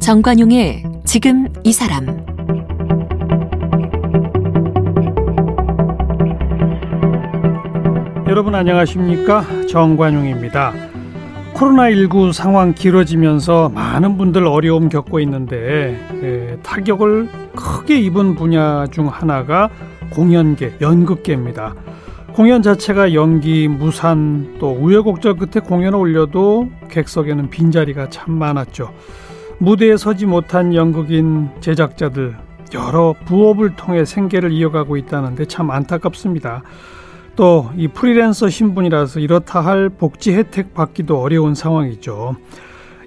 정관용의 지금 이 사람 여러분 안녕하십니까 정관용입니다. 코로나19 상황 길어지면서 많은 분들 어려움 겪고 있는데 예, 타격을 크게 입은 분야 중 하나가 공연계, 연극계입니다. 공연 자체가 연기, 무산 또 우여곡절 끝에 공연을 올려도 객석에는 빈자리가 참 많았죠. 무대에 서지 못한 연극인 제작자들 여러 부업을 통해 생계를 이어가고 있다는데 참 안타깝습니다. 또 이 프리랜서 신분이라서 이렇다 할 복지 혜택 받기도 어려운 상황이죠.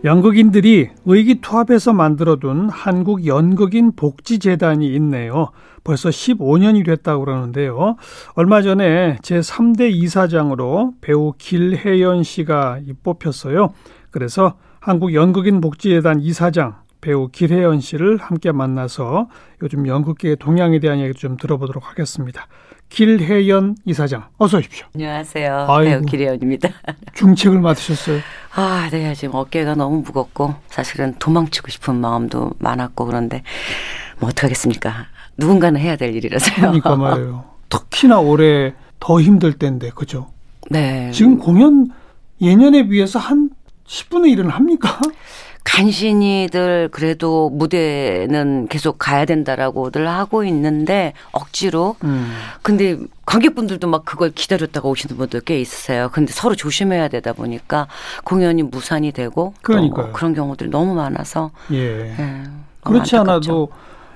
연극인들이 의기투합해서 만들어둔 한국 연극인 복지재단이 있네요. 벌써 15년이 됐다고 그러는데요. 얼마 전에 제3대 이사장으로 배우 길혜연 씨가 뽑혔어요. 그래서 한국 연극인 복지재단 이사장 배우 길혜연 씨를 함께 만나서 요즘 연극계의 동향에 대한 얘기 좀 들어보도록 하겠습니다. 길혜연 이사장, 어서 오십시오. 안녕하세요. 아이고, 배우 길혜연입니다. 중책을 맡으셨어요? 아, 네. 지금 어깨가 너무 무겁고 사실은 도망치고 싶은 마음도 많았고 그런데 뭐 어떡하겠습니까. 누군가는 해야 될 일이라서요. 그러니까 말이에요. 특히나 올해 더 힘들 때인데, 그죠? 네. 지금 공연 예년에 비해서 한 10분의 1은 합니까? 간신히들 그래도 무대는 계속 가야 된다라고들 하고 있는데 억지로. 음. 근데 관객분들도 막 그걸 기다렸다가 오시는 분들 꽤 있으세요. 근데 서로 조심해야 되다 보니까 공연이 무산이 되고 그러니까 그런 경우들이 너무 많아서. 예. 예 그렇지 않아도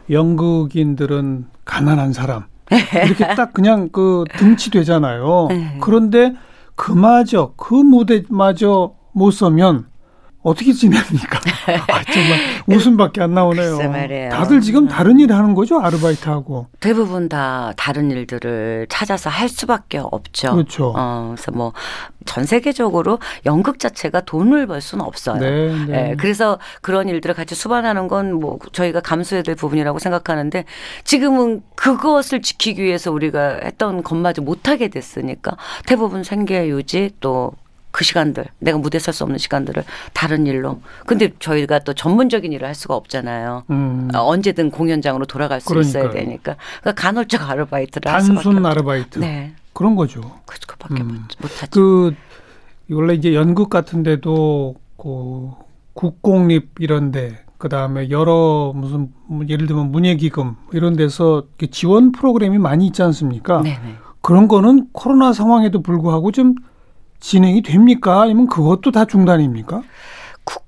연극인들은 가난한 사람 이렇게 딱 그냥 그 등치 되잖아요. 네. 그런데 그마저 그 무대마저 못 서면 어떻게 지냅니까? 아, 정말 웃음밖에 안 나오네요. 다들 지금 다른 일 하는 거죠? 아르바이트하고. 대부분 다 다른 일들을 찾아서 할 수밖에 없죠. 그렇죠. 어, 그래서 뭐 전 세계적으로 연극 자체가 돈을 벌 수는 없어요. 네, 네. 네, 그래서 그런 일들을 같이 수반하는 건 뭐 저희가 감수해야 될 부분이라고 생각하는데 지금은 그것을 지키기 위해서 우리가 했던 것마저 못하게 됐으니까 대부분 생계 유지 또 그 시간들 내가 무대 설 수 없는 시간들을 다른 일로 근데 저희가 또 전문적인 일을 할 수가 없잖아요 음. 어, 언제든 공연장으로 돌아갈 수 그러니까요. 있어야 되니까 그러니까 간헐적 아르바이트를 단순 아르바이트 네 그런 거죠 그거밖에 음. 못하죠 그 원래 이제 연극 같은데도 그 국공립 이런데 그 다음에 여러 무슨 예를 들면 문예기금 이런 데서 지원 프로그램이 많이 있지 않습니까? 네네. 그런 거는 코로나 상황에도 불구하고 좀 진행이 됩니까? 아니면 그것도 다 중단입니까?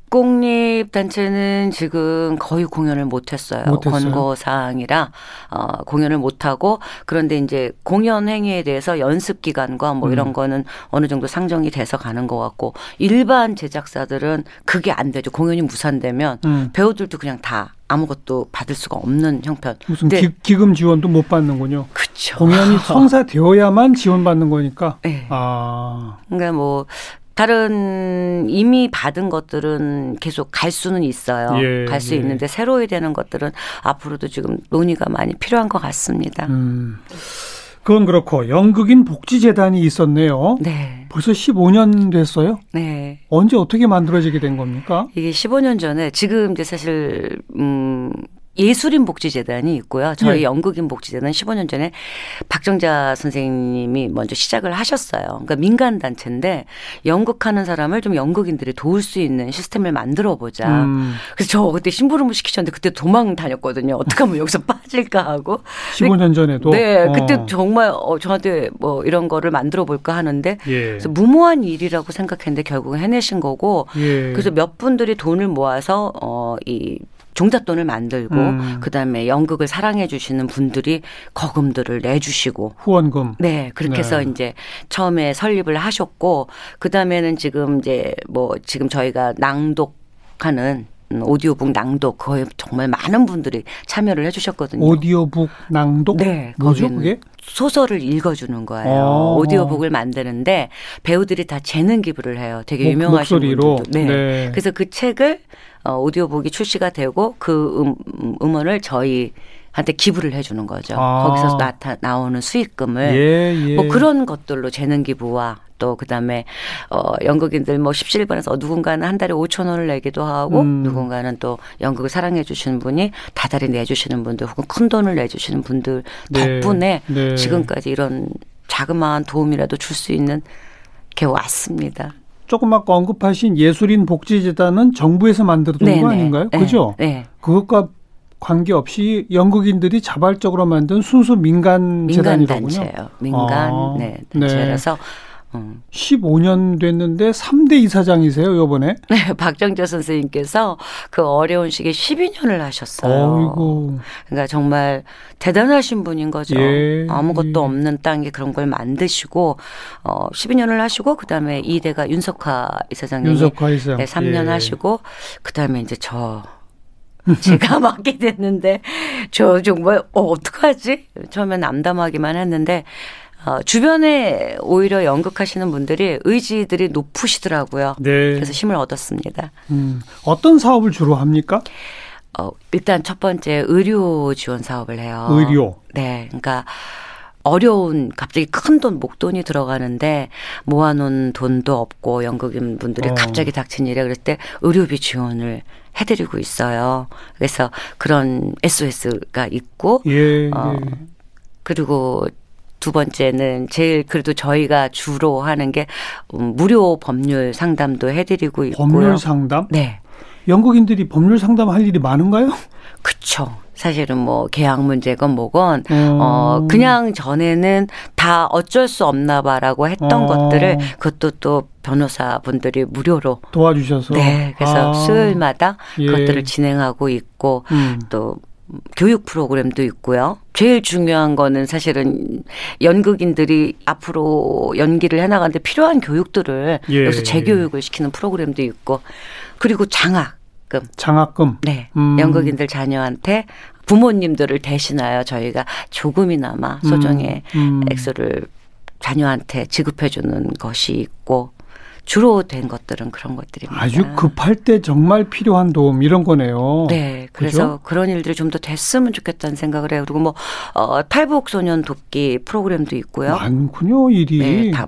국공립 단체는 지금 거의 공연을 못했어요. 권고 사항이라 어, 공연을 못하고 그런데 이제 공연 행위에 대해서 연습 기간과 뭐 음. 이런 거는 어느 정도 상정이 돼서 가는 것 같고 일반 제작사들은 그게 안 되죠. 공연이 무산되면 음. 배우들도 그냥 다 아무것도 받을 수가 없는 형편. 무슨 기, 금 지원도 못 받는군요. 그 렇죠. 공연이 성사되어야만 지원받는 거니까. 네. 아. 그러니까 뭐 다른 이미 받은 것들은 계속 갈 수는 있어요. 예, 갈수 예. 있는데 새로이 되는 것들은 앞으로도 지금 논의가 많이 필요한 것 같습니다. 음. 그건 그렇고 연극인 복지재단이 있었네요. 네. 벌써 15년 됐어요? 네. 언제 어떻게 만들어지게 된 겁니까? 이게 15년 전에 지금 이제 사실 음 예술인 복지재단이 있고요. 저희 예. 연극인 복지재단 15년 전에 박정자 선생님이 먼저 시작을 하셨어요. 그러니까 민간 단체인데 연극하는 사람을 좀 연극인들이 도울 수 있는 시스템을 만들어 보자. 음. 그래서 저 그때 심부름을 시키셨는데 그때 도망 다녔거든요. 어떻게 하면 여기서 빠질까 하고. 15년 전에도. 네, 그때 어. 정말 어, 저한테 뭐 이런 거를 만들어 볼까 하는데 예. 그래서 무모한 일이라고 생각했는데 결국은 해내신 거고. 예. 그래서 몇 분들이 돈을 모아서 어이 종잣돈을 만들고 음. 그다음에 연극을 사랑해 주시는 분들이 거금들을 내주시고 후원금 네 그렇게 네. 해서 이제 처음에 설립을 하셨고 그다음에는 지금 이제 뭐 지금 저희가 낭독하는 오디오북 낭독 거의 정말 많은 분들이 참여를 해주셨거든요. 오디오북 낭독? 네, 뭐죠 그게? 소설을 읽어주는 거예요. 어. 오디오북을 만드는데 배우들이 다 재능 기부를 해요. 되게 목, 유명하신 목소리로. 분들도. 네. 네. 그래서 그 책을 어, 오디오북이 출시가 되고 그 음, 음원을 저희 한테 기부를 해주는 거죠. 아. 거기서 나타 나오는 수익금을 예, 예. 뭐 그런 것들로 재능 기부와 또 그다음에 어 연극인들 뭐 십시일반에서 누군가는 한 달에 5천 원을 내기도 하고 음. 누군가는 또 연극을 사랑해 주시는 분이 다달이 내 주시는 분들 혹은 큰 돈을 내 주시는 분들 네. 덕분에 네. 지금까지 이런 자그마한 도움이라도 줄 수 있는 게 왔습니다. 조금 아까 언급하신 예술인 복지재단은 정부에서 만들어둔 네네. 거 아닌가요? 네. 그죠? 네. 그것과 관계없이 연극인들이 자발적으로 만든 순수 민간, 민간. 단체예요. 민간 아, 네, 단체라서 네. 음. 15년 됐는데 3대 이사장이세요, 요번에? 네, 박정재 선생님께서 그 어려운 시기에 12년을 하셨어요. 어이구. 그러니까 정말 대단하신 분인 거죠. 예, 아무것도 예. 없는 땅에 그런 걸 만드시고 어 12년을 하시고 그다음에 이대가 윤석화 이사장님이 윤석화 이사장. 네, 3년 예. 하시고 그다음에 이제 저 제가 맡게 됐는데 저 정말 어 어떡하지? 처음엔 암담하기만 했는데 어, 주변에 오히려 연극하시는 분들이 의지들이 높으시더라고요. 네. 그래서 힘을 얻었습니다. 음, 어떤 사업을 주로 합니까? 어, 일단 첫 번째 의료 지원 사업을 해요. 의료. 네. 그러니까 어려운 갑자기 큰 돈 목돈이 들어가는데 모아놓은 돈도 없고 연극인 분들이 어. 갑자기 닥친 일에 그럴 때 의료비 지원을 해드리고 있어요. 그래서 그런 SOS가 있고 예, 어, 예. 그리고 두 번째는 제일 그래도 저희가 주로 하는 게 음, 무료 법률 상담도 해드리고 있고요. 법률 상담? 네. 영국인들이 법률 상담할 일이 많은가요? 그쵸. 사실은 뭐 계약 문제건 뭐건 음. 어 그냥 전에는 다 어쩔 수 없나 봐라고 했던 어. 것들을 그것도 또 변호사분들이 무료로 도와주셔서 네 그래서 아. 수요일마다 예. 그것들을 진행하고 있고 음. 또 교육 프로그램도 있고요. 제일 중요한 거는 사실은 연극인들이 앞으로 연기를 해나가는데 필요한 교육들을 예. 여기서 재교육을 시키는 프로그램도 있고 그리고 장학금. 장학금. 네. 음. 연극인들 자녀한테 부모님들을 대신하여 저희가 조금이나마 소정의 음. 음. 액수를 자녀한테 지급해주는 것이 있고 주로 된 것들은 그런 것들입니다. 아주 급할 때 정말 필요한 도움 이런 거네요. 네, 그래서 그죠? 그런 일들이 좀 더 됐으면 좋겠다는 생각을 해요. 그리고 뭐 어, 탈북 소년 돕기 프로그램도 있고요. 많군요 일이. 네, 다,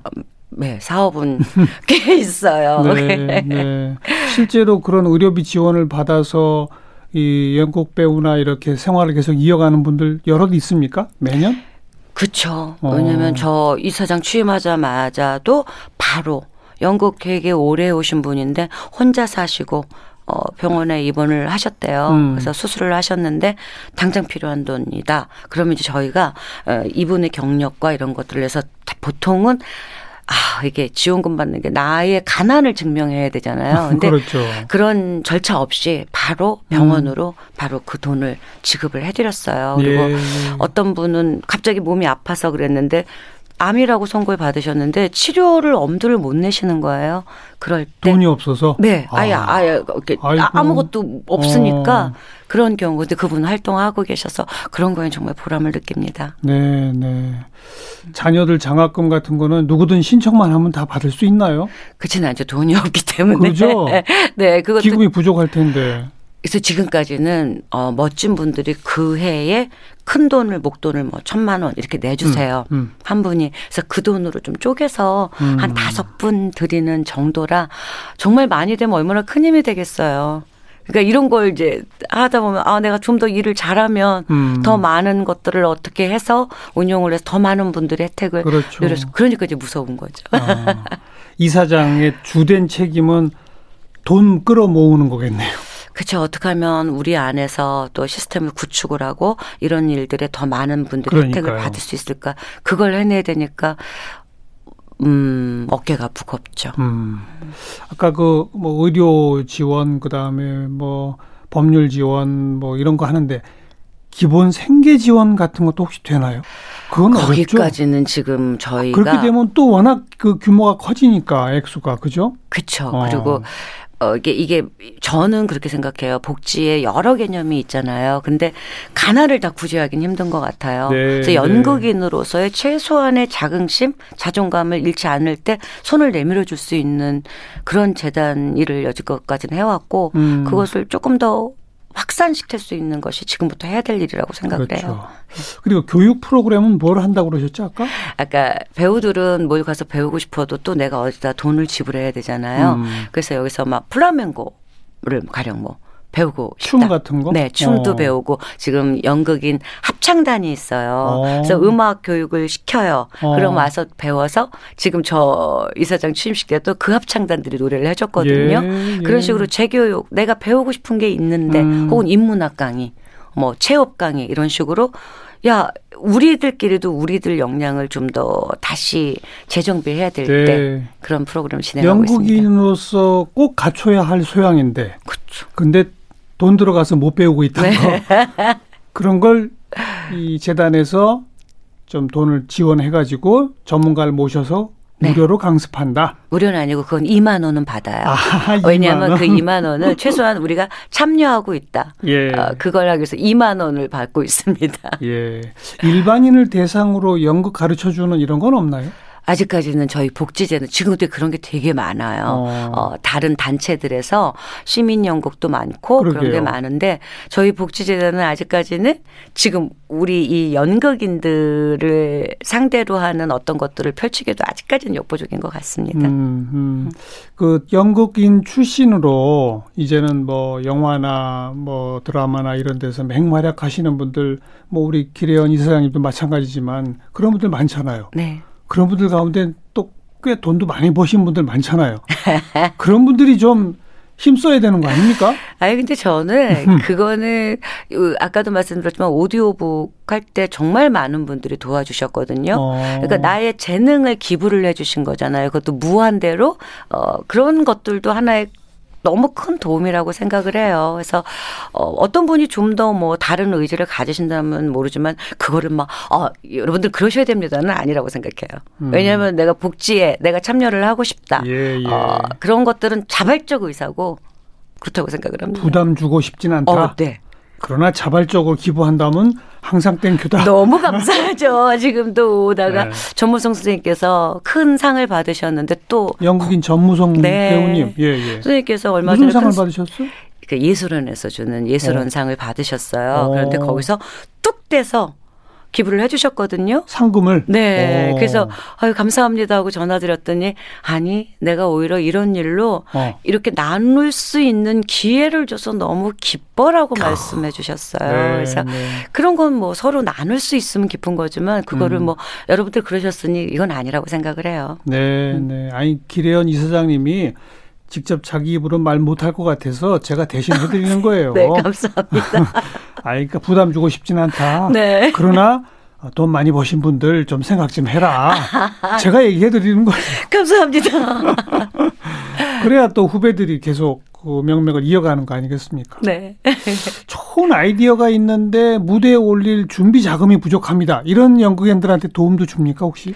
네, 사업은 꽤 있어요. 네, 네. 실제로 그런 의료비 지원을 받아서 이 연극 배우나 이렇게 생활을 계속 이어가는 분들 여럿 있습니까? 매년? 그렇죠. 왜냐하면 어. 저 이사장 취임하자마자도 바로 영국 되게 오래 오신 분인데 혼자 사시고 어, 병원에 입원을 하셨대요. 음. 그래서 수술을 하셨는데 당장 필요한 돈이다. 그러면 이제 저희가 어, 이분의 경력과 이런 것들을 해서 보통은 아, 이게 지원금 받는 게 나의 가난을 증명해야 되잖아요. 근데 그렇죠. 그런 절차 없이 바로 병원으로 음. 바로 그 돈을 지급을 해드렸어요. 그리고 예. 어떤 분은 갑자기 몸이 아파서 그랬는데 암이라고 선고를 받으셨는데 치료를 엄두를 못 내시는 거예요. 그럴 때 돈이 없어서 네, 아예 아. 아예 이렇게 아무것도 없으니까 어. 그런 경우 근데 그분 활동하고 계셔서 그런 거에 정말 보람을 느낍니다. 네, 네. 자녀들 장학금 같은 거는 누구든 신청만 하면 다 받을 수 있나요? 그렇지는 않죠. 돈이 없기 때문에. 그죠? 네, 그것도 기금이 부족할 텐데. 그래서 지금까지는 어 멋진 분들이 그 해에 큰 돈을 목돈을 뭐 천만 원 이렇게 내주세요 음, 음. 한 분이 그래서 그 돈으로 좀 쪼개서 음. 한 다섯 분 드리는 정도라 정말 많이 되면 얼마나 큰 힘이 되겠어요. 그러니까 이런 걸 이제 하다 보면 아 내가 좀 더 일을 잘하면 음. 더 많은 것들을 어떻게 해서 운용을 해서 더 많은 분들의 혜택을 그렇죠. 누려서 그러니까 이제 무서운 거죠. 아, 이사장의 주된 책임은 돈 끌어 모으는 거겠네요. 그렇죠. 어떻게 하면 우리 안에서 또 시스템을 구축을 하고 이런 일들에 더 많은 분들이 혜택을 받을 수 있을까? 그걸 해내야 되니까 음, 어깨가 무겁죠. 음. 아까 그 뭐 의료 지원 그다음에 뭐 법률 지원 뭐 이런 거 하는데 기본 생계 지원 같은 것도 혹시 되나요? 그건 거기까지는 어렵죠? 지금 저희가 그렇게 되면 또 워낙 그 규모가 커지니까 액수가 그죠? 그렇죠. 어. 그리고 어, 이게, 이게 저는 그렇게 생각해요. 복지에 여러 개념이 있잖아요. 근데 가나를 다 구제하기는 힘든 것 같아요. 네, 그래서 네. 연극인으로서의 최소한의 자긍심, 자존감을 잃지 않을 때 손을 내밀어 줄 수 있는 그런 재단 일을 여지껏까지는 해왔고 음. 그것을 조금 더 확산시킬 수 있는 것이 지금부터 해야 될 일이라고 생각을 그렇죠. 해요. 그리고 교육 프로그램은 뭘 한다고 그러셨죠 아까? 아까 배우들은 뭐 가서 배우고 싶어도 또 내가 어디다 돈을 지불해야 되잖아요. 음. 그래서 여기서 막 플라멩고 를 가령 뭐 배우고 싶다. 춤 같은 거? 네, 춤도 어. 배우고 지금 연극인 합창단이 있어요. 어. 그래서 음악 교육을 시켜요. 어. 그럼 와서 배워서 지금 저 이사장 취임식 때도 그 합창단들이 노래를 해줬거든요. 예, 예. 그런 식으로 재교육 내가 배우고 싶은 게 있는데 음. 혹은 인문학 강의, 뭐 체업 강의 이런 식으로 야 우리들끼리도 우리들 역량을 좀 더 다시 재정비해야 될때 네. 그런 프로그램을 진행하고 있습니다. 영국인으로서 꼭 갖춰야 할 소양인데. 그렇죠. 근데 돈 들어가서 못 배우고 있다는 네. 거. 그런 걸 이 재단에서 좀 돈을 지원해 가지고 전문가를 모셔서 네. 무료로 강습한다. 무료는 아니고 그건 2만 원은 받아요. 아, 왜냐하면 2만 그 2만 원을 최소한 우리가 참여하고 있다. 예. 어, 그걸 하기 위해서 2만 원을 받고 있습니다. 예. 일반인을 대상으로 연극 가르쳐 주는 이런 건 없나요? 아직까지는 저희 복지제는 지금도 그런 게 되게 많아요. 어. 어 다른 단체들에서 시민 연극도 많고 그러게요. 그런 게 많은데 저희 복지제는 아직까지는 지금 우리 이 연극인들을 상대로 하는 어떤 것들을 펼치기도 아직까지는 역부족인 것 같습니다. 음, 음. 그 연극인 출신으로 이제는 뭐 영화나 뭐 드라마나 이런 데서 맹활약 하시는 분들 뭐 우리 기래연 이사장님도 마찬가지지만 그런 분들 많잖아요. 네. 그런 분들 가운데 또 꽤 돈도 많이 버신 분들 많잖아요. 그런 분들이 좀 힘써야 되는 거 아닙니까? 아니 근데 저는 그거는 아까도 말씀드렸지만 오디오북 할 때 정말 많은 분들이 도와주셨거든요. 어. 그러니까 나의 재능을 기부를 해주신 거잖아요. 그것도 무한대로 어 그런 것들도 하나의 너무 큰 도움이라고 생각을 해요. 그래서 어, 어떤 분이 좀 더 뭐 다른 의지를 가지신다면 모르지만 그거를 막 어, 여러분들 그러셔야 됩니다는 아니라고 생각해요. 음. 왜냐하면 내가 복지에 내가 참여를 하고 싶다. 예, 예. 어, 그런 것들은 자발적 의사고 그렇다고 생각을 합니다. 부담 주고 싶진 않다. 어, 네. 그러나 자발적으로 기부한다면 항상 땡큐다. 너무 감사하죠. 지금도 오다가 네. 전무성 선생님께서 큰 상을 받으셨는데 또 영국인 전무성 네. 배우님, 예, 예. 선생님께서 얼마 전에 상을 받으셨어요? 그 예술원에서 주는 예술원상을 어. 받으셨어요. 어. 그런데 거기서 뚝 떼서 기부를 해주셨거든요. 상금을. 네. 오. 그래서 아유 감사합니다 하고 전화드렸더니 아니 내가 오히려 이런 일로 어. 이렇게 나눌 수 있는 기회를 줘서 너무 기뻐라고 아. 말씀해 주셨어요. 네, 그래서 네. 그런 건 뭐 서로 나눌 수 있으면 기쁜 거지만 그거를 음. 뭐 여러분들 그러셨으니 이건 아니라고 생각을 해요. 네, 음. 네. 아니 기래연 이사장님이 직접 자기 입으로 말 못할 것 같아서 제가 대신 해드리는 거예요. 네, 감사합니다. 아, 그러니까 부담 주고 싶진 않다. 네. 그러나 돈 많이 버신 분들 좀 생각 좀 해라. 제가 얘기해 드리는 거예요. 감사합니다. 그래야 또 후배들이 계속 그 명맥을 이어가는 거 아니겠습니까? 네. 좋은 아이디어가 있는데 무대에 올릴 준비 자금이 부족합니다. 이런 연극인들한테 도움도 줍니까 혹시?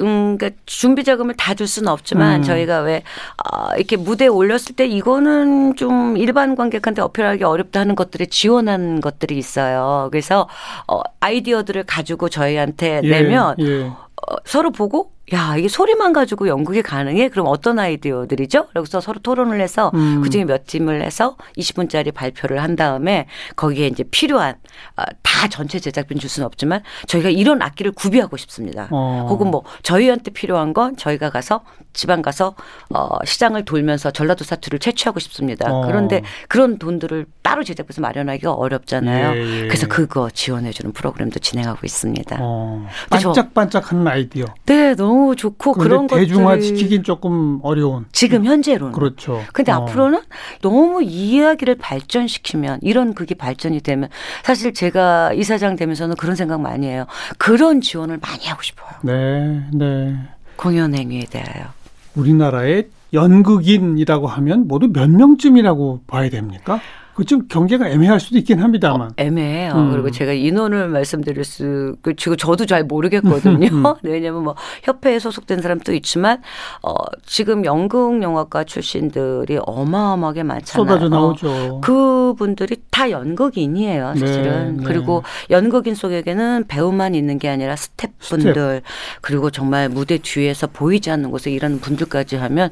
음, 그러니까 준비 자금을 다 줄 수는 없지만 음. 저희가 왜 어, 이렇게 무대에 올렸을 때 이거는 좀 일반 관객한테 어필하기 어렵다 하는 것들에 지원한 것들이 있어요. 그래서 어, 아이디어들을 가지고 저희한테 예, 내면 예. 어, 서로 보고 야, 이게 소리만 가지고 연극이 가능해? 그럼 어떤 아이디어들이죠? 그래서 서로 토론을 해서 음. 그 중에 몇 팀을 해서 20분짜리 발표를 한 다음에 거기에 이제 필요한 어, 다 전체 제작비는 줄 수는 없지만 저희가 이런 악기를 구비하고 싶습니다. 어. 혹은 뭐 저희한테 필요한 건 저희가 가서 지방 가서 어, 시장을 돌면서 전라도 사투를 채취하고 싶습니다. 어. 그런데 그런 돈들을 따로 제작비에서 마련하기가 어렵잖아요. 예, 예. 그래서 그거 지원해주는 프로그램도 진행하고 있습니다. 어. 반짝반짝하는 아이디어. 네, 너무 너무 좋고 그런 것들 대중화 시키긴 조금 어려운. 지금 현재로는. 그렇죠. 근데 어. 앞으로는 너무 이야기를 발전시키면 이런 그게 발전이 되면 사실 제가 이사장 되면서는 그런 생각 많이 해요. 그런 지원을 많이 하고 싶어요. 네, 네. 공연 행위에 대하여. 우리나라의 연극인이라고 하면 모두 몇 명쯤이라고 봐야 됩니까? 그좀 경계가 애매할 수도 있긴 합니다만. 어, 애매해요. 음. 그리고 제가 인원을 말씀드릴 수, 그, 지금 저도 잘 모르겠거든요. 음. 왜냐면 뭐 협회에 소속된 사람도 있지만, 어, 지금 연극 영화과 출신들이 어마어마하게 많잖아요. 쏟아져 나오죠. 그분들이 다 연극인이에요, 사실은. 네, 네. 그리고 연극인 속에는 배우만 있는 게 아니라 스태프분들, 스텝. 그리고 정말 무대 뒤에서 보이지 않는 곳에 일하는 분들까지 하면,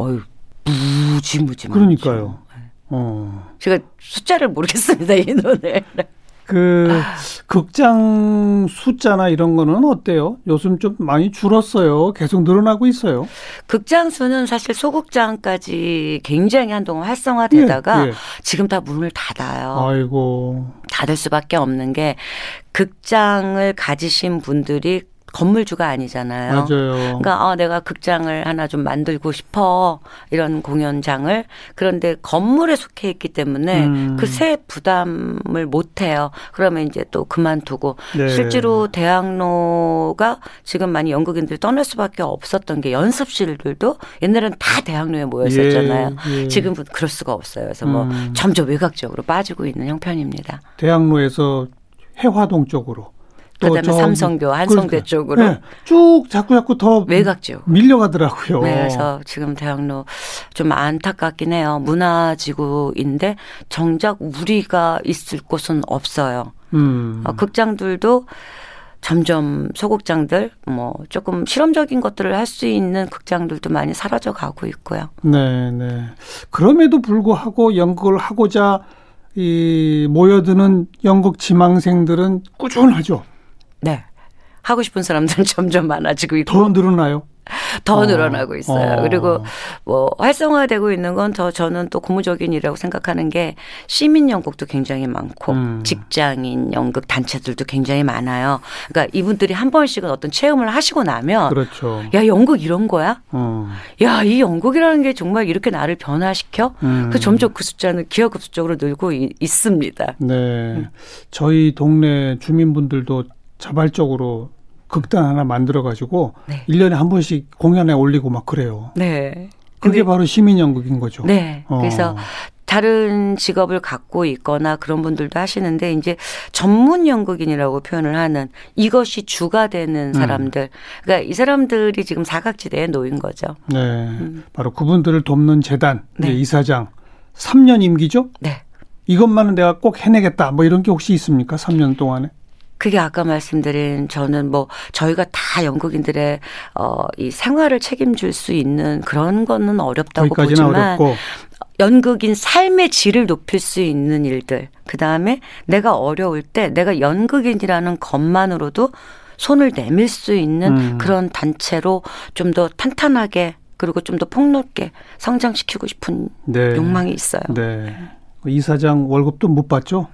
어유 무지무지 그러니까요. 어. 제가 숫자를 모르겠습니다, 인원을. 그 극장 숫자나 이런 거는 어때요? 요즘 좀 많이 줄었어요. 계속 늘어나고 있어요. 극장 수는 사실 소극장까지 굉장히 한동안 활성화되다가 예, 예. 지금 다 문을 닫아요. 아이고. 닫을 수밖에 없는 게 극장을 가지신 분들이 건물주가 아니잖아요. 맞아요. 그러니까 어, 내가 극장을 하나 좀 만들고 싶어 이런 공연장을 그런데 건물에 속해 있기 때문에 음. 그새 부담을 못 해요. 그러면 이제 또 그만두고 네. 실제로 대학로가 지금 많이 연극인들이 떠날 수밖에 없었던 게 연습실들도 옛날에는 다 대학로에 모여 있었잖아요. 예, 예. 지금은 그럴 수가 없어요. 그래서 뭐 음. 점점 외곽적으로 빠지고 있는 형편입니다. 대학로에서 해화동 쪽으로 그다음에 삼성교, 한성대 그러니까. 쪽으로 네, 쭉 자꾸 자꾸 더 외곽 쪽 밀려가더라고요. 네, 그래서 지금 대학로 좀 안타깝긴 해요. 문화지구인데 정작 우리가 있을 곳은 없어요. 음. 어, 극장들도 점점 소극장들 뭐 조금 실험적인 것들을 할 수 있는 극장들도 많이 사라져 가고 있고요. 네, 네. 그럼에도 불구하고 연극을 하고자 이 모여드는 연극 지망생들은 꾸준하죠. 네. 하고 싶은 사람들은 점점 많아지고 있고. 더 늘어나요? 더 어. 늘어나고 있어요. 어. 그리고 뭐 활성화되고 있는 건 더 저는 또 고무적인 일이라고 생각하는 게 시민 연극도 굉장히 많고 음. 직장인 연극 단체들도 굉장히 많아요. 그러니까 이분들이 한 번씩은 어떤 체험을 하시고 나면 그렇죠. 야 연극 이런 거야? 어. 야이 연극이라는 게 정말 이렇게 나를 변화시켜? 음. 그 점점 그 숫자는 기하급수적으로 늘고 있습니다. 네, 음. 저희 동네 주민분들도 자발적으로 극단 하나 만들어 가지고 네. 1년에 한 번씩 공연에 올리고 막 그래요. 네. 그게 바로 시민 연극인 거죠. 네. 어. 그래서 다른 직업을 갖고 있거나 그런 분들도 하시는데 이제 전문 연극인이라고 표현을 하는 이것이 주가 되는 음. 사람들. 음. 그러니까 이 사람들이 지금 사각지대에 놓인 거죠. 네. 음. 바로 그분들을 돕는 재단 네. 이사장 3년 임기죠? 네. 이것만은 내가 꼭 해내겠다. 뭐 이런 게 혹시 있습니까? 3년 동안에? 그게 아까 말씀드린 저는 뭐 저희가 다 연극인들의 어이 생활을 책임질 수 있는 그런 거는 어렵다고 보지만 어렵고. 연극인 삶의 질을 높일 수 있는 일들. 그다음에 내가 어려울 때 내가 연극인이라는 것만으로도 손을 내밀 수 있는 음. 그런 단체로 좀 더 탄탄하게 그리고 좀 더 폭넓게 성장시키고 싶은 네. 욕망이 있어요. 네. 이사장 월급도 못 받죠?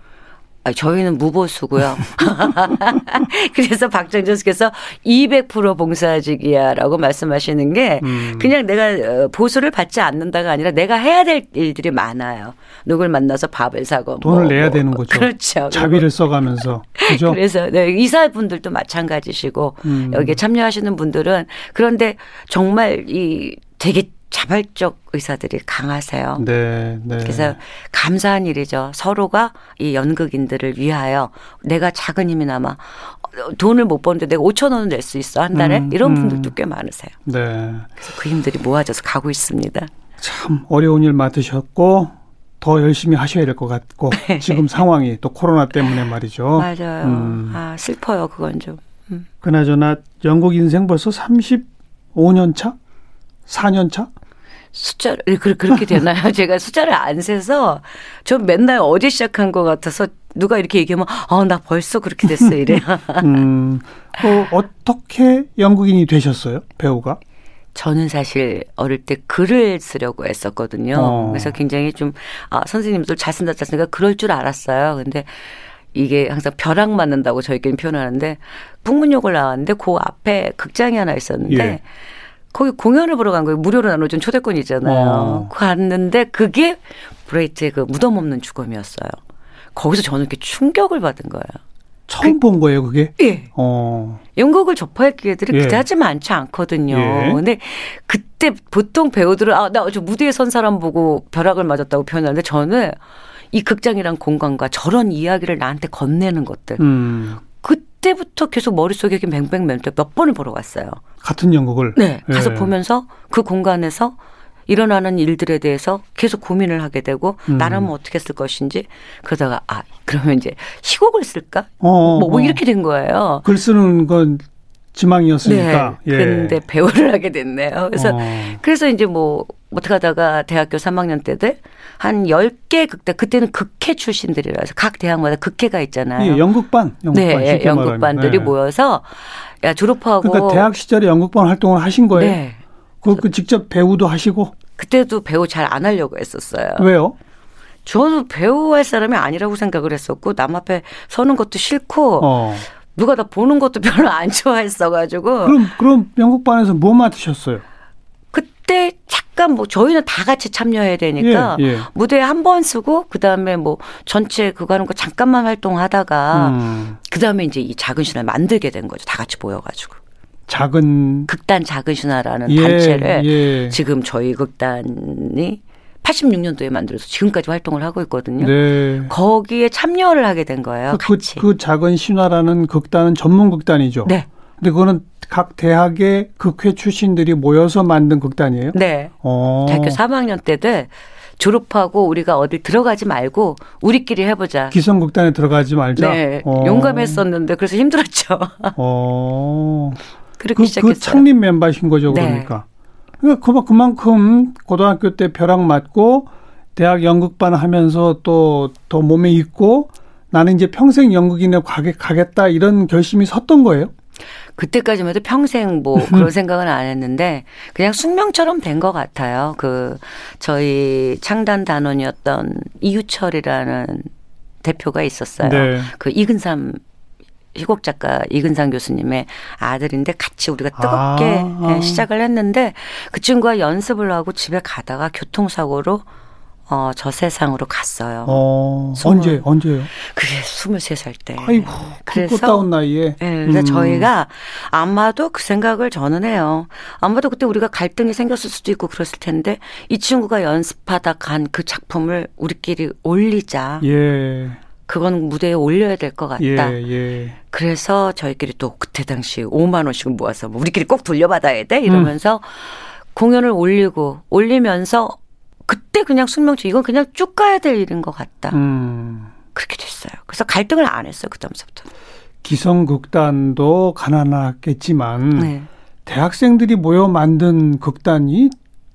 아, 저희는 무보수고요. 그래서 박정준 씨께서 200% 봉사직이야라고 말씀하시는 게 음. 그냥 내가 어, 보수를 받지 않는다가 아니라 내가 해야 될 일들이 많아요. 누굴 만나서 밥을 사고 돈을 뭐, 내야 뭐. 되는 거죠. 그렇죠. 자비를 써가면서 그죠? 그래서 네, 이사분들도 마찬가지시고 음. 여기에 참여하시는 분들은 그런데 정말 이 되게 자발적 의사들이 강하세요. 네, 네. 그래서 감사한 일이죠. 서로가 이 연극인들을 위하여 내가 작은 힘이나마 돈을 못 버는데 내가 5천 원을 낼 수 있어 한 달에 음, 이런 음. 분들도 음. 꽤 많으세요. 네. 그래서 그 힘들이 모아져서 가고 있습니다. 참 어려운 일 맡으셨고 더 열심히 하셔야 될 것 같고 네. 지금 상황이 또 코로나 때문에 말이죠. 맞아요. 음. 아 슬퍼요 그건 좀. 음. 그나저나 영국 인생 벌써 35년 차? 4년 차? 숫자를 그렇게 되나요? 제가 숫자를 안 세서 전 맨날 어제 시작한 것 같아서 누가 이렇게 얘기하면 아나 벌써 그렇게 됐어 이래요. 음, 어, 어떻게 영국인이 되셨어요? 배우가? 저는 사실 어릴 때 글을 쓰려고 했었거든요. 어. 그래서 굉장히 좀 아, 선생님들 잘 쓴다 잘 쓰니까 그럴 줄 알았어요. 근데 이게 항상 벼락 맞는다고 저희끼리 표현하는데 북문역을 나왔는데 그 앞에 극장이 하나 있었는데 예. 거기 공연을 보러 간 거예요. 무료로 나눠준 초대권이 있잖아요. 어. 갔는데 그게 브레이트의 그 무덤 없는 죽음이었어요. 거기서 저는 이렇게 충격을 받은 거예요. 처음 그, 본 거예요, 그게? 예. 어. 연극을 접할 기회들이 예. 그다지 많지 않거든요. 예. 근데 그때 보통 배우들은 아, 나 저 무대에 선 사람 보고 벼락을 맞았다고 표현하는데 저는 이 극장이란 공간과 저런 이야기를 나한테 건네는 것들. 음. 그때부터 계속 머릿속에 멘트 몇 번을 보러 갔어요. 같은 연극을? 네. 가서 예. 보면서 그 공간에서 일어나는 일들에 대해서 계속 고민을 하게 되고 음. 나라면 어떻게 쓸 것인지 그러다가 아 그러면 이제 시곡을 쓸까? 어, 뭐, 뭐 어. 이렇게 된 거예요. 글 쓰는 건 지망이었으니까. 네. 예. 근데 배우를 하게 됐네요. 그래서 어. 그래서 이제 뭐 어떻게 하다가 대학교 3학년 때들 한 10개 극단 그때는 극회 출신들이라서 각 대학마다 극회가 있잖아요. 예, 연극반, 연극반 네, 연극반들이 네. 모여서 야 졸업하고 그러니까 대학 시절에 연극반 활동을 하신 거예요. 네. 그, 그 직접 배우도 하시고 그때도 배우 잘 안 하려고 했었어요. 왜요? 저도 배우 할 사람이 아니라고 생각을 했었고 남 앞에 서는 것도 싫고 어. 누가 다 보는 것도 별로 안 좋아했어가지고. 그럼 그럼 연극반에서 뭐 맡으셨어요? 그때 잠깐 뭐 저희는 다 같이 참여해야 되니까 예, 예. 무대에 한 번 쓰고 그 다음에 뭐 전체 그거 하는 거 잠깐만 활동하다가 음. 그 다음에 이제 이 작은 신화 만들게 된 거죠. 다 같이 모여가지고. 작은 극단 작은 신화라는 예, 단체를 예. 지금 저희 극단이 86년도에 만들어서 지금까지 활동을 하고 있거든요. 네. 거기에 참여를 하게 된 거예요. 그, 그 작은 신화라는 극단은 전문 극단이죠. 네. 근데 그거는 각 대학의 극회 출신들이 모여서 만든 극단이에요? 네. 어. 대학교 3학년 때들 졸업하고 우리가 어디 들어가지 말고 우리끼리 해보자. 기성극단에 들어가지 말자. 네. 어. 용감했었는데 그래서 힘들었죠. 어. 그렇게 그, 시작했어요. 그 창립 멤버신 거죠, 네. 그러니까. 그러니까 그만큼 고등학교 때 벼락 맞고 대학 연극반 하면서 또 더 몸에 있고 나는 이제 평생 연극인에 가겠다 이런 결심이 섰던 거예요? 그때까지만 해도 평생 뭐 그런 생각은 안 했는데 그냥 숙명처럼 된 것 같아요. 그 저희 창단 단원이었던 이유철이라는 대표가 있었어요. 네. 그 이근삼 희곡 작가 이근상 교수님의 아들인데 같이 우리가 뜨겁게 아, 아. 시작을 했는데 그 친구가 연습을 하고 집에 가다가 교통사고로 어, 저 세상으로 갔어요. 어, 20, 언제, 언제요? 그게 23살 때. 아이고, 그래서. 꽃다운 나이에. 네, 그래서 음. 저희가 아마도 그 생각을 저는 해요. 아마도 그때 우리가 갈등이 생겼을 수도 있고 그랬을 텐데 이 친구가 연습하다 간 그 작품을 우리끼리 올리자. 예. 그건 무대에 올려야 될 것 같다. 예, 예. 그래서 저희끼리 또 그때 당시 5만 원씩을 모아서 뭐 우리끼리 꼭 돌려받아야 돼 이러면서 음. 공연을 올리고 올리면서 그때 그냥 숙명치 이건 그냥 쭉 가야 될 일인 것 같다. 음. 그렇게 됐어요. 그래서 갈등을 안 했어요. 그 다음부터. 기성극단도 가난하겠지만 네. 대학생들이 모여 만든 극단이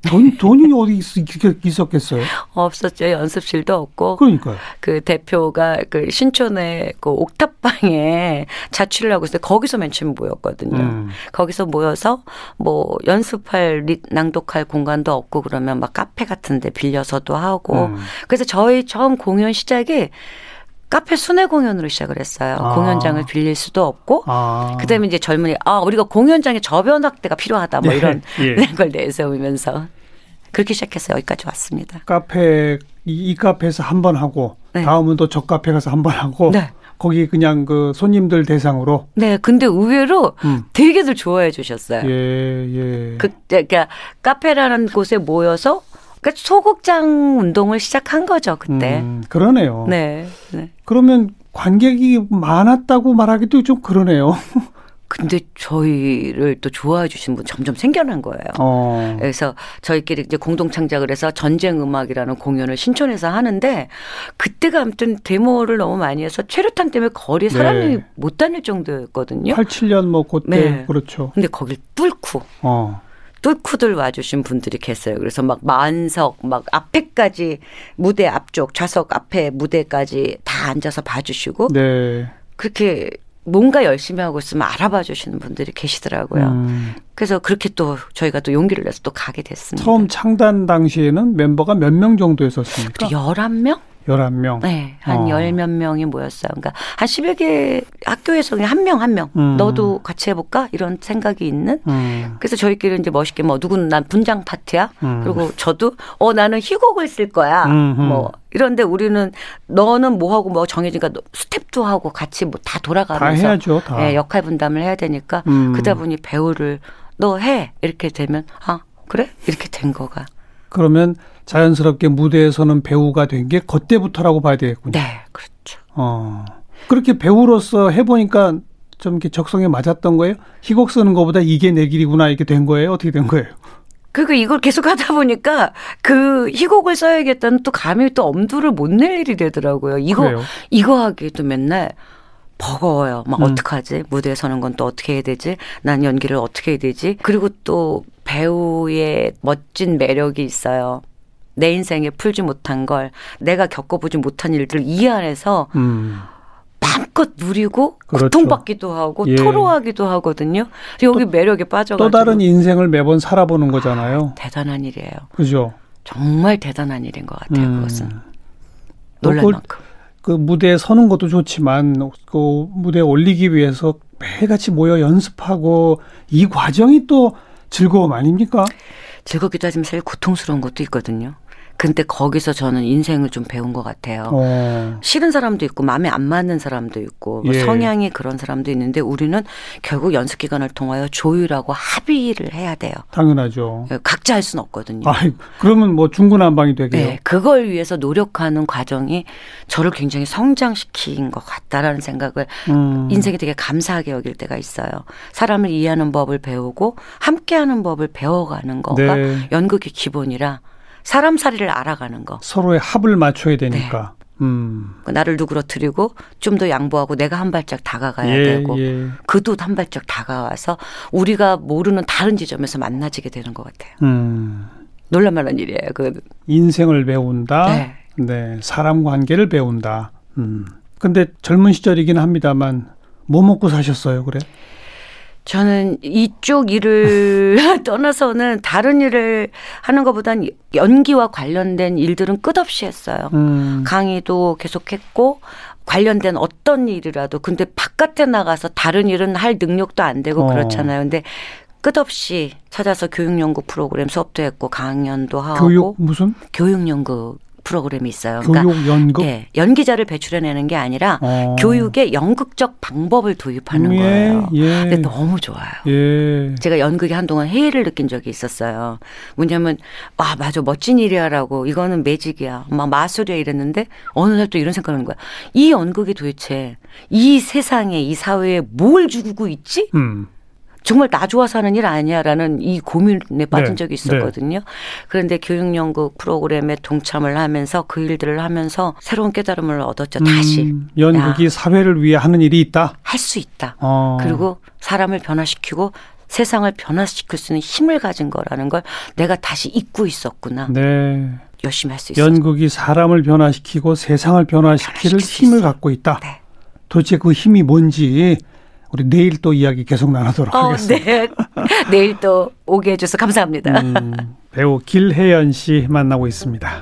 돈, 돈이 어디 있, 었겠어요 없었죠. 연습실도 없고. 그러니까요. 그 대표가 그 신촌에 그 옥탑방에 자취를 하고 있어요. 거기서 맨 처음 모였거든요. 음. 거기서 모여서 뭐 연습할, 낭독할 공간도 없고 그러면 막 카페 같은 데 빌려서도 하고. 음. 그래서 저희 처음 공연 시작이 카페 순회 공연으로 시작을 했어요. 아. 공연장을 빌릴 수도 없고 아. 그다음에 이제 젊은이 아 우리가 공연장에 저변 확대가 필요하다 뭐 네. 이런 예. 걸 내세우면서 그렇게 시작해서 여기까지 왔습니다. 카페 이, 이 카페에서 한 번 하고 네. 다음은 또 저 카페 가서 한 번 하고 네. 거기 그냥 그 손님들 대상으로. 네, 근데 의외로 음. 되게들 좋아해 주셨어요. 예, 예. 그, 그러니까 카페라는 곳에 모여서 그러니까 소극장 운동을 시작한 거죠 그때. 음, 그러네요. 네, 네. 그러면 관객이 많았다고 말하기도 좀 그러네요. 근데 저희를 또 좋아해 주신 분 점점 생겨난 거예요. 어. 그래서 저희끼리 이제 공동 창작을 해서 전쟁 음악이라는 공연을 신촌에서 하는데 그때가 아무튼 데모를 너무 많이 해서 최루탄 때문에 거리 사람이 네. 못 다닐 정도였거든요. 87년 뭐 그때 네. 그렇죠. 근데 거길 뚫고 어. 뚫고들 와주신 분들이 계세요. 그래서 막 만석, 막 앞에까지 무대 앞쪽, 좌석 앞에 무대까지 다 앉아서 봐주시고. 네. 그렇게 뭔가 열심히 하고 있으면 알아봐 주시는 분들이 계시더라고요. 음. 그래서 그렇게 또 저희가 또 용기를 내서 또 가게 됐습니다. 처음 창단 당시에는 멤버가 몇 명 정도 였었습니까? 11명? 11명. 네. 한열몇 명이 모였어요. 그러니까 한 10여 개 학교에서 그냥 한 명, 한 명. 음. 너도 같이 해볼까? 이런 생각이 있는. 음. 그래서 저희끼리 이제 멋있게 뭐 누구는 난 분장 파트야. 음. 그리고 저도 어, 나는 희곡을 쓸 거야. 뭐 이런데 우리는 너는 뭐 하고 뭐 정해지니까 스텝도 하고 같이 뭐 다 돌아가면서 다 해야죠, 다. 네, 역할 분담을 해야 되니까 음. 그러다 보니 배우를 너 해. 이렇게 되면 아, 그래? 이렇게 된 거가. 그러면 자연스럽게 무대에서는 배우가 된 게 그때부터라고 봐야 되겠군요. 네, 그렇죠. 어. 그렇게 배우로서 해보니까 좀 이렇게 적성에 맞았던 거예요? 희곡 쓰는 것보다 이게 내 길이구나 이렇게 된 거예요? 어떻게 된 거예요? 그니까 이걸 계속 하다 보니까 그 희곡을 써야겠다는 또 감히 또 엄두를 못 낼 일이 되더라고요. 이거 그래요? 이거 하기도 맨날 버거워요. 막 음. 어떡하지? 무대에 서는 건 또 어떻게 해야 되지? 난 연기를 어떻게 해야 되지? 그리고 또 배우의 멋진 매력이 있어요. 내 인생에 풀지 못한 걸 내가 겪어보지 못한 일들 이 안에서 음. 마음껏 누리고 그렇죠. 고통받기도 하고 예. 토로하기도 하거든요. 여기 또, 매력에 빠져가지고 또 다른 인생을 매번 살아보는 거잖아요. 아, 대단한 일이에요. 그죠. 정말 대단한 일인 것 같아요. 음. 그것은 놀랄 그, 만큼. 그 무대에 서는 것도 좋지만 그 무대에 올리기 위해서 매일같이 모여 연습하고 이 과정이 또 즐거움 아닙니까? 즐겁기도 하지만 사실 고통스러운 것도 있거든요. 근데 거기서 저는 인생을 좀 배운 것 같아요. 어. 싫은 사람도 있고 마음에 안 맞는 사람도 있고 뭐 예. 성향이 그런 사람도 있는데 우리는 결국 연습 기간을 통하여 조율하고 합의를 해야 돼요. 당연하죠. 예, 각자 할 수는 없거든요. 아, 그러면 뭐 중구난방이 되게요. 네, 그걸 위해서 노력하는 과정이 저를 굉장히 성장시킨 것 같다라는 생각을 음. 인생이 되게 감사하게 여길 때가 있어요. 사람을 이해하는 법을 배우고 함께하는 법을 배워가는 거가 네. 연극의 기본이라 사람살이를 알아가는 거. 서로의 합을 맞춰야 되니까. 네. 음. 그 나를 누그러뜨리고 좀 더 양보하고 내가 한 발짝 다가가야 예, 되고 예. 그도 한 발짝 다가와서 우리가 모르는 다른 지점에서 만나지게 되는 것 같아요. 음. 놀랄만한 일이에요. 그 인생을 배운다. 네. 네. 사람 관계를 배운다. 음. 근데 젊은 시절이긴 합니다만 뭐 먹고 사셨어요, 그래? 저는 이쪽 일을 떠나서는 다른 일을 하는 것보단 연기와 관련된 일들은 끝없이 했어요. 음. 강의도 계속했고 관련된 어떤 일이라도 근데 바깥에 나가서 다른 일은 할 능력도 안 되고 어. 그렇잖아요. 근데 끝없이 찾아서 교육 연구 프로그램 수업도 했고 강연도 하고 교육 무슨 교육 연구 프로그램이 있어요. 그러니까 교육 연극? 네, 연기자를 배출해내는 게 아니라 어. 교육의 연극적 방법을 도입하는 예, 거예요. 예. 근데 너무 좋아요. 예. 제가 연극에 한동안 해이를 느낀 적이 있었어요. 뭐냐면 와 맞아 멋진 일이야라고 이거는 매직이야 막 마술이야 이랬는데 어느 날 또 이런 생각하는 거야. 이 연극이 도대체 이 세상에 이 사회에 뭘 주고 있지? 음. 정말 나 좋아서 하는 일 아니야라는 이 고민에 빠진 네. 적이 있었거든요. 네. 그런데 교육연구 프로그램에 동참을 하면서 그 일들을 하면서 새로운 깨달음을 얻었죠. 다시. 음, 연극이 야, 사회를 위해 하는 일이 있다. 할 수 있다. 어. 그리고 사람을 변화시키고 세상을 변화시킬 수 있는 힘을 가진 거라는 걸 내가 다시 잊고 있었구나. 네. 열심히 할 수 있어. 연극이 사람을 변화시키고 세상을 변화시킬 힘을 갖고 있다. 네. 도대체 그 힘이 뭔지 우리 내일 또 이야기 계속 나누도록 어, 하겠습니다. 네. 내일 또 오게 해줘서 감사합니다. 음, 배우 길혜연 씨 만나고 있습니다.